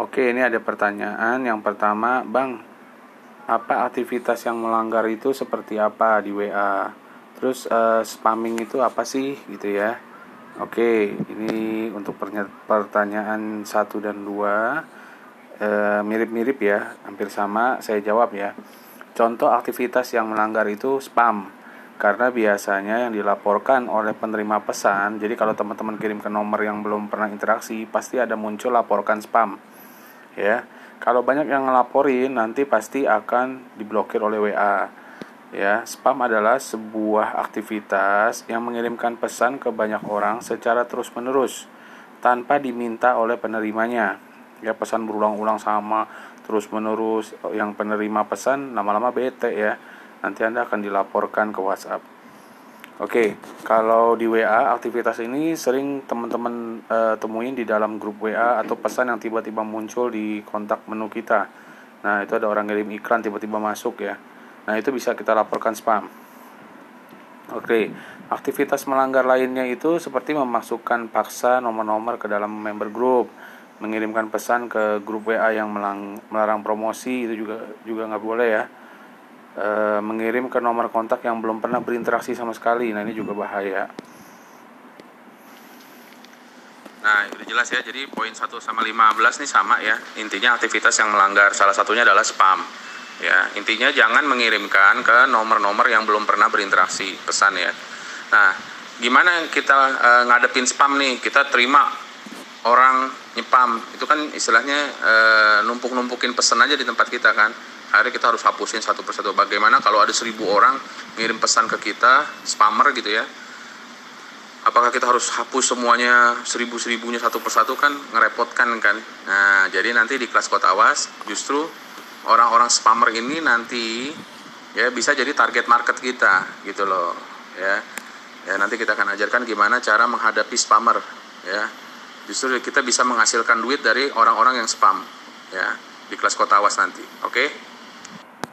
Oke, ini ada pertanyaan. Yang pertama, Bang, apa aktivitas yang melanggar itu seperti apa di WA? Terus uh, spamming itu apa sih gitu ya? Oke, ini untuk pertanyaan satu dan dua uh, mirip-mirip ya, hampir sama. Saya jawab ya. Contoh aktivitas yang melanggar itu spam karena biasanya yang dilaporkan oleh penerima pesan jadi kalau teman-teman kirim ke nomor yang belum pernah interaksi pasti ada muncul laporkan spam ya. Kalau banyak yang ngelaporin nanti pasti akan diblokir oleh WA ya spam adalah sebuah aktivitas yang mengirimkan pesan ke banyak orang secara terus menerus tanpa diminta oleh penerimanya. Ya pesan berulang-ulang sama terus menerus yang penerima pesan lama-lama bete ya. Nanti anda akan dilaporkan ke WhatsApp Oke, kalau di WA aktivitas ini sering teman-teman uh, temuin di dalam grup WA atau pesan yang tiba-tiba muncul di kontak menu kita. Nah, itu ada orang ngirim iklan tiba-tiba masuk ya. Nah, itu bisa kita laporkan spam. Oke, aktivitas melanggar lainnya itu seperti memasukkan paksa nomor-nomor ke dalam member group, mengirimkan pesan ke grup WA yang melarang promosi itu juga juga nggak boleh ya e, mengirim ke nomor kontak yang belum pernah berinteraksi sama sekali. Nah, ini juga bahaya. Nah, udah jelas ya. Jadi poin 1 sama 15 nih sama ya. Intinya aktivitas yang melanggar. Salah satunya adalah spam. Ya, intinya jangan mengirimkan ke nomor-nomor yang belum pernah berinteraksi pesan ya. Nah, gimana kita e, ngadepin spam nih? Kita terima orang nyepam itu kan istilahnya e, numpuk-numpukin pesan aja di tempat kita kan. Akhirnya kita harus hapusin satu persatu. Bagaimana kalau ada seribu orang ngirim pesan ke kita spammer gitu ya. Apakah kita harus hapus semuanya seribu seribunya satu persatu kan? Ngerepotkan kan. Nah jadi nanti di kelas kota awas justru orang-orang spammer ini nanti ya bisa jadi target market kita gitu loh ya. Ya nanti kita akan ajarkan gimana cara menghadapi spammer ya justru kita bisa menghasilkan duit dari orang-orang yang spam ya di kelas kota awas nanti oke okay?